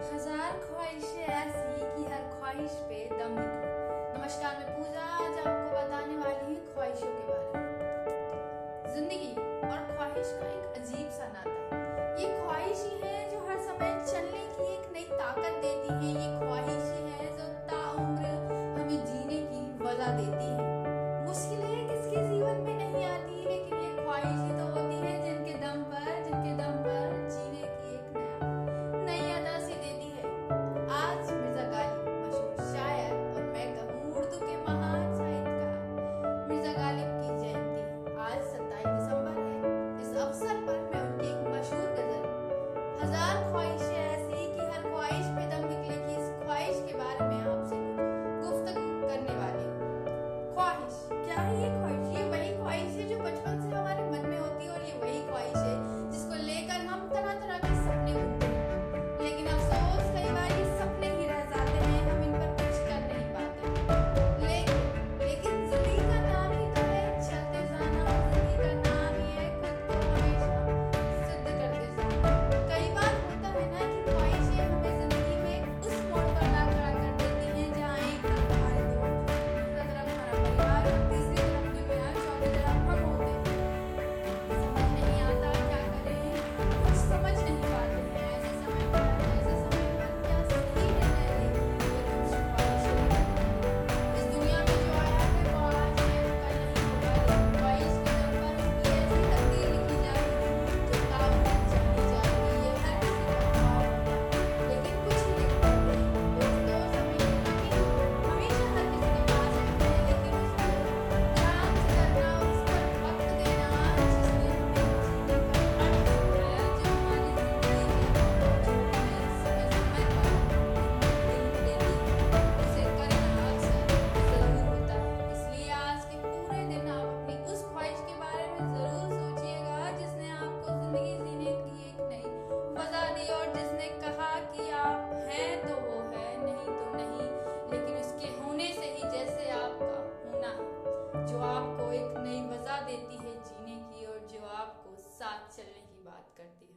हज़ार ख्वाहिशें ऐसी कि हर ख्वाहिश पे दम निकले नमस्कार, मैं पूजा आज आपको बताने वाली हूँ ख्वाहिशों के बारे में। ज़िंदगी साथ चलने की बात करती